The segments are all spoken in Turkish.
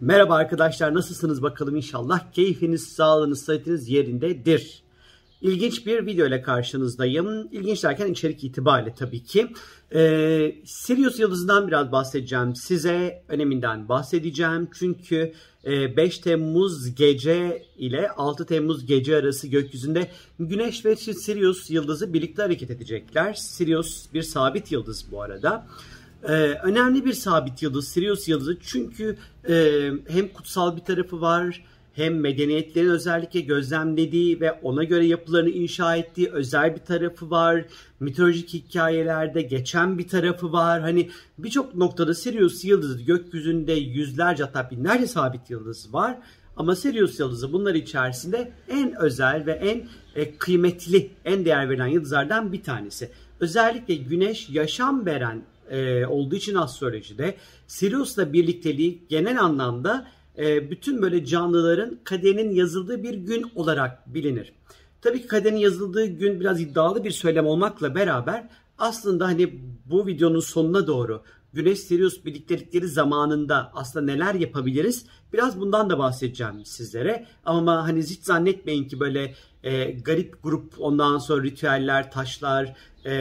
Merhaba arkadaşlar nasılsınız bakalım inşallah keyfiniz, sağlığınız, sıhhatiniz yerindedir. İlginç bir video ile karşınızdayım. İlginç derken içerik itibariyle tabii ki. Ee, Sirius yıldızından biraz bahsedeceğim. Size öneminden bahsedeceğim. Çünkü e, 5 Temmuz gece ile 6 Temmuz gece arası gökyüzünde Güneş ve Sirius yıldızı birlikte hareket edecekler. Sirius bir sabit yıldız bu arada. Ee, önemli bir sabit yıldız Sirius yıldızı çünkü e, hem kutsal bir tarafı var hem medeniyetlerin özellikle gözlemlediği ve ona göre yapılarını inşa ettiği özel bir tarafı var. Mitolojik hikayelerde geçen bir tarafı var. Hani birçok noktada Sirius yıldızı gökyüzünde yüzlerce hatta binlerce sabit yıldız var. Ama Sirius yıldızı bunlar içerisinde en özel ve en e, kıymetli, en değer verilen yıldızlardan bir tanesi. Özellikle güneş yaşam veren e, olduğu için astrolojide Sirius'la birlikteliği genel anlamda e, bütün böyle canlıların kaderinin yazıldığı bir gün olarak bilinir. Tabii ki kaderin yazıldığı gün biraz iddialı bir söylem olmakla beraber aslında hani bu videonun sonuna doğru Güneş Sirius birliktelikleri zamanında aslında neler yapabiliriz? Biraz bundan da bahsedeceğim sizlere. Ama hani hiç zannetmeyin ki böyle e, garip grup ondan sonra ritüeller, taşlar, e,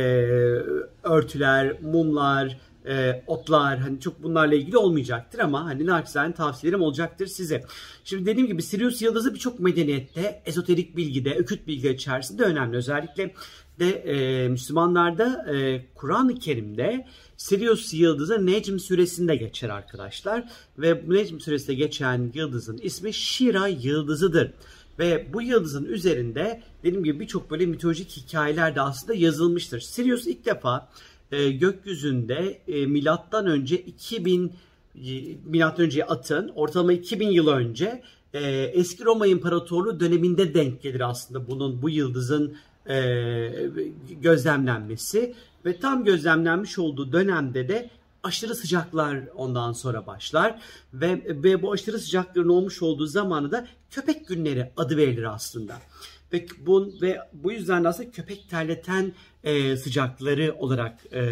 örtüler, mumlar, e, otlar hani çok bunlarla ilgili olmayacaktır ama hani naçizane tavsiyelerim olacaktır size. Şimdi dediğim gibi Sirius yıldızı birçok medeniyette ezoterik bilgide, öküt bilgi içerisinde önemli. Özellikle de e, Müslümanlarda e, Kur'an-ı Kerim'de Sirius yıldızı Necm suresinde geçer arkadaşlar. Ve bu Necm suresinde geçen yıldızın ismi Şira yıldızıdır. Ve bu yıldızın üzerinde dediğim gibi birçok böyle mitolojik hikayeler de aslında yazılmıştır. Sirius ilk defa e, gökyüzünde e, milattan önce 2000 e, milattan önce atın ortalama 2000 yıl önce e, eski Roma İmparatorluğu döneminde denk gelir aslında bunun bu yıldızın e, gözlemlenmesi ve tam gözlemlenmiş olduğu dönemde de aşırı sıcaklar ondan sonra başlar ve, ve bu aşırı sıcakların olmuş olduğu zamanı da köpek günleri adı verilir aslında. Ve bu, ve bu yüzden de aslında köpek terleten e, sıcakları olarak e,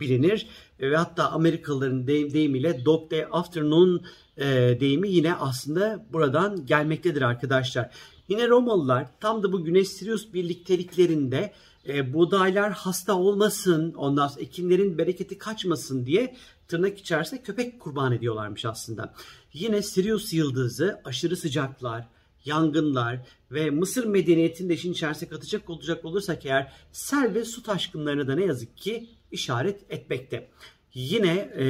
bilinir. E, ve hatta Amerikalıların deyim, deyimiyle Dog Day Afternoon e, deyimi yine aslında buradan gelmektedir arkadaşlar. Yine Romalılar tam da bu Güneş Sirius birlikteliklerinde e, buğdaylar hasta olmasın, ondan sonra ekinlerin bereketi kaçmasın diye tırnak içerisinde köpek kurban ediyorlarmış aslında. Yine Sirius yıldızı aşırı sıcaklar, yangınlar ve Mısır medeniyetinin de işin içerisine katacak olacak olursak eğer sel ve su taşkınlarına da ne yazık ki işaret etmekte. Yine e,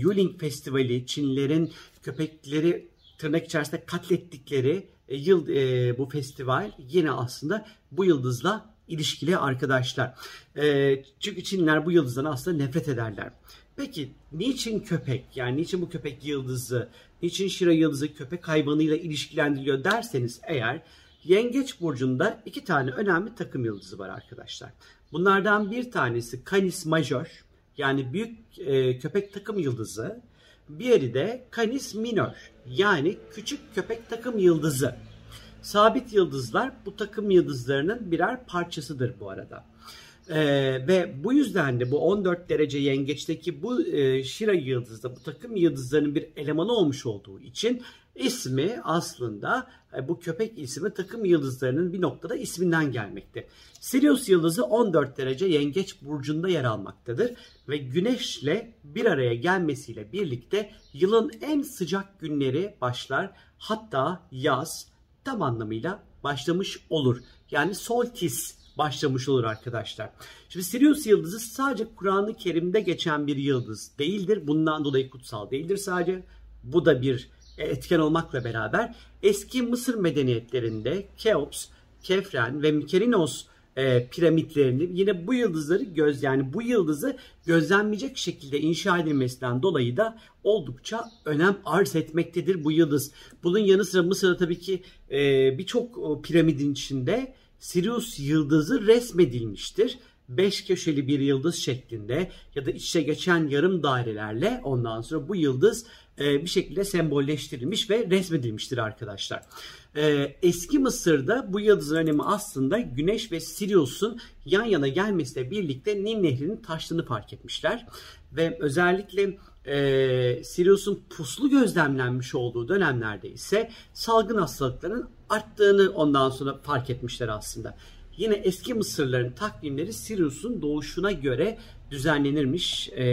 Yuling Festivali Çinlilerin köpekleri tırnak içerisinde katlettikleri e, yıl e, bu festival yine aslında bu yıldızla ilişkili arkadaşlar. E, çünkü Çinliler bu yıldızdan aslında nefret ederler. Peki niçin köpek? Yani niçin bu köpek yıldızı, niçin Şira yıldızı köpek hayvanıyla ilişkilendiriliyor derseniz eğer Yengeç burcunda iki tane önemli takım yıldızı var arkadaşlar. Bunlardan bir tanesi Canis Major yani büyük e, köpek takım yıldızı. Diğeri de Canis Minor yani küçük köpek takım yıldızı. Sabit yıldızlar bu takım yıldızlarının birer parçasıdır bu arada. Ee, ve bu yüzden de bu 14 derece yengeçteki bu e, Şira yıldızı bu takım yıldızlarının bir elemanı olmuş olduğu için ismi aslında e, bu köpek ismi takım yıldızlarının bir noktada isminden gelmekte. Sirius yıldızı 14 derece yengeç burcunda yer almaktadır ve güneşle bir araya gelmesiyle birlikte yılın en sıcak günleri başlar. Hatta yaz tam anlamıyla başlamış olur. Yani soltis başlamış olur arkadaşlar. Şimdi Sirius yıldızı sadece Kur'an-ı Kerim'de geçen bir yıldız değildir. Bundan dolayı kutsal değildir sadece. Bu da bir etken olmakla beraber eski Mısır medeniyetlerinde Keops, Kefren ve Mykerinos e, piramitlerini yine bu yıldızları göz yani bu yıldızı gözlenmeyecek şekilde inşa edilmesinden dolayı da oldukça önem arz etmektedir bu yıldız. Bunun yanı sıra Mısır'da tabii ki e, birçok piramidin içinde Sirius yıldızı resmedilmiştir. Beş köşeli bir yıldız şeklinde ya da içe geçen yarım dairelerle ondan sonra bu yıldız e, bir şekilde sembolleştirilmiş ve resmedilmiştir arkadaşlar. E, eski Mısır'da bu yıldızın önemi aslında Güneş ve Sirius'un yan yana gelmesiyle birlikte Nil Nehri'nin taştığını fark etmişler. Ve özellikle e, Sirius'un puslu gözlemlenmiş olduğu dönemlerde ise salgın hastalıkların arttığını ondan sonra fark etmişler aslında. Yine eski Mısırların takvimleri Sirius'un doğuşuna göre düzenlenirmiş e,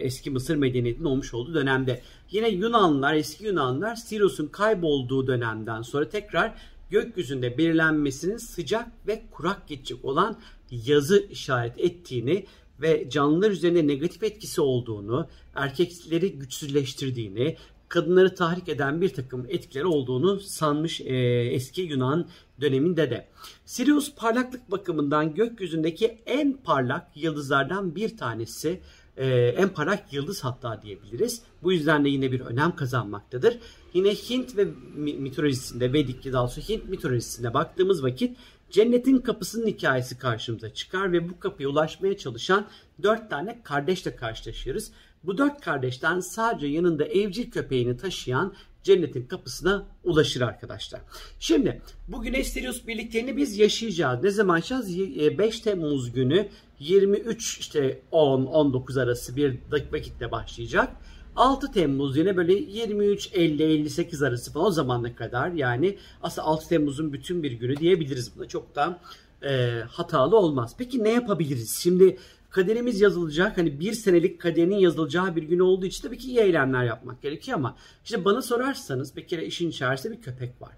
eski Mısır medeniyetinin olmuş olduğu dönemde. Yine Yunanlılar, eski Yunanlılar Sirius'un kaybolduğu dönemden sonra tekrar gökyüzünde belirlenmesinin sıcak ve kurak geçecek olan yazı işaret ettiğini ve canlılar üzerinde negatif etkisi olduğunu, erkekleri güçsüzleştirdiğini, kadınları tahrik eden bir takım etkileri olduğunu sanmış e, eski Yunan döneminde de. Sirius parlaklık bakımından gökyüzündeki en parlak yıldızlardan bir tanesi. E, en parlak yıldız hatta diyebiliriz. Bu yüzden de yine bir önem kazanmaktadır. Yine Hint ve mitolojisinde, Vedik daha doğrusu Hint mitolojisinde baktığımız vakit cennetin kapısının hikayesi karşımıza çıkar ve bu kapıya ulaşmaya çalışan dört tane kardeşle karşılaşıyoruz. Bu dört kardeşten sadece yanında evcil köpeğini taşıyan cennetin kapısına ulaşır arkadaşlar. Şimdi bu Güneş Sirius birliklerini biz yaşayacağız. Ne zaman yaşayacağız? 5 e, Temmuz günü 23 işte 10-19 arası bir vakitte başlayacak. 6 Temmuz yine böyle 23-50-58 arası falan o zamana kadar yani aslında 6 Temmuz'un bütün bir günü diyebiliriz buna. Çok da e, hatalı olmaz. Peki ne yapabiliriz? Şimdi kaderimiz yazılacak. Hani bir senelik kaderinin yazılacağı bir gün olduğu için tabii ki iyi eylemler yapmak gerekiyor ama işte bana sorarsanız bir kere işin içerisinde bir köpek var.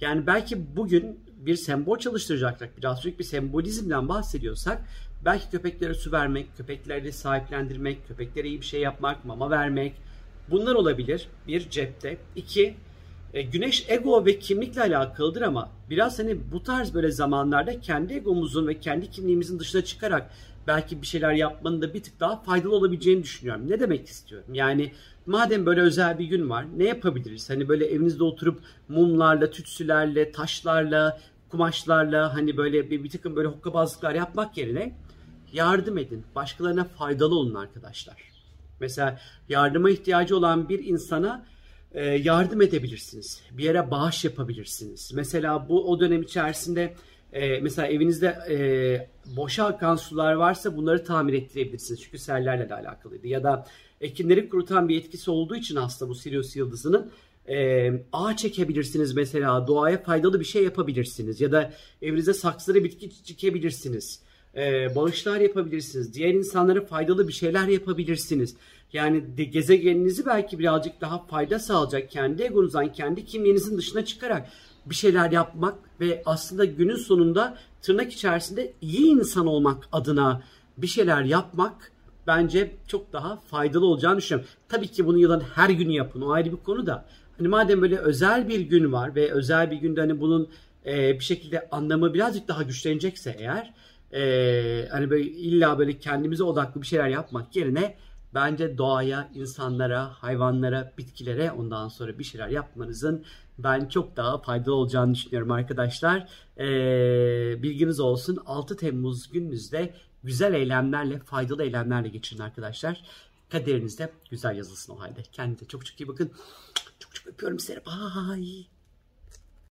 Yani belki bugün bir sembol çalıştıracaklar. Biraz büyük bir sembolizmden bahsediyorsak belki köpeklere su vermek, köpekleri sahiplendirmek, köpeklere iyi bir şey yapmak, mama vermek bunlar olabilir. Bir cepte. İki e, güneş ego ve kimlikle alakalıdır ama biraz hani bu tarz böyle zamanlarda kendi egomuzun ve kendi kimliğimizin dışına çıkarak belki bir şeyler yapmanın da bir tık daha faydalı olabileceğini düşünüyorum. Ne demek istiyorum? Yani madem böyle özel bir gün var ne yapabiliriz? Hani böyle evinizde oturup mumlarla, tütsülerle, taşlarla, kumaşlarla hani böyle bir, bir takım böyle hokkabazlıklar yapmak yerine yardım edin. Başkalarına faydalı olun arkadaşlar. Mesela yardıma ihtiyacı olan bir insana e, yardım edebilirsiniz. Bir yere bağış yapabilirsiniz. Mesela bu o dönem içerisinde e, mesela evinizde e, boşa akan sular varsa bunları tamir ettirebilirsiniz. Çünkü sellerle de alakalıydı. Ya da ekinleri kurutan bir etkisi olduğu için aslında bu Sirius yıldızının e, çekebilirsiniz mesela. Doğaya faydalı bir şey yapabilirsiniz. Ya da evinize saksıları bitki çekebilirsiniz. E, bağışlar yapabilirsiniz. Diğer insanlara faydalı bir şeyler yapabilirsiniz. Yani gezegeninizi belki birazcık daha fayda sağlayacak kendi egonuzdan, kendi kimliğinizin dışına çıkarak bir şeyler yapmak ve aslında günün sonunda tırnak içerisinde iyi insan olmak adına bir şeyler yapmak bence çok daha faydalı olacağını düşünüyorum. Tabii ki bunu yılın her günü yapın o ayrı bir konu da. Hani madem böyle özel bir gün var ve özel bir günde hani bunun e, bir şekilde anlamı birazcık daha güçlenecekse eğer e, hani böyle illa böyle kendimize odaklı bir şeyler yapmak yerine bence doğaya, insanlara, hayvanlara, bitkilere ondan sonra bir şeyler yapmanızın ben çok daha faydalı olacağını düşünüyorum arkadaşlar. Ee, bilginiz olsun 6 Temmuz gününüzde güzel eylemlerle, faydalı eylemlerle geçirin arkadaşlar. Kaderinizde güzel yazılsın o halde. Kendinize çok çok iyi bakın. Çok çok öpüyorum sizleri. Bye.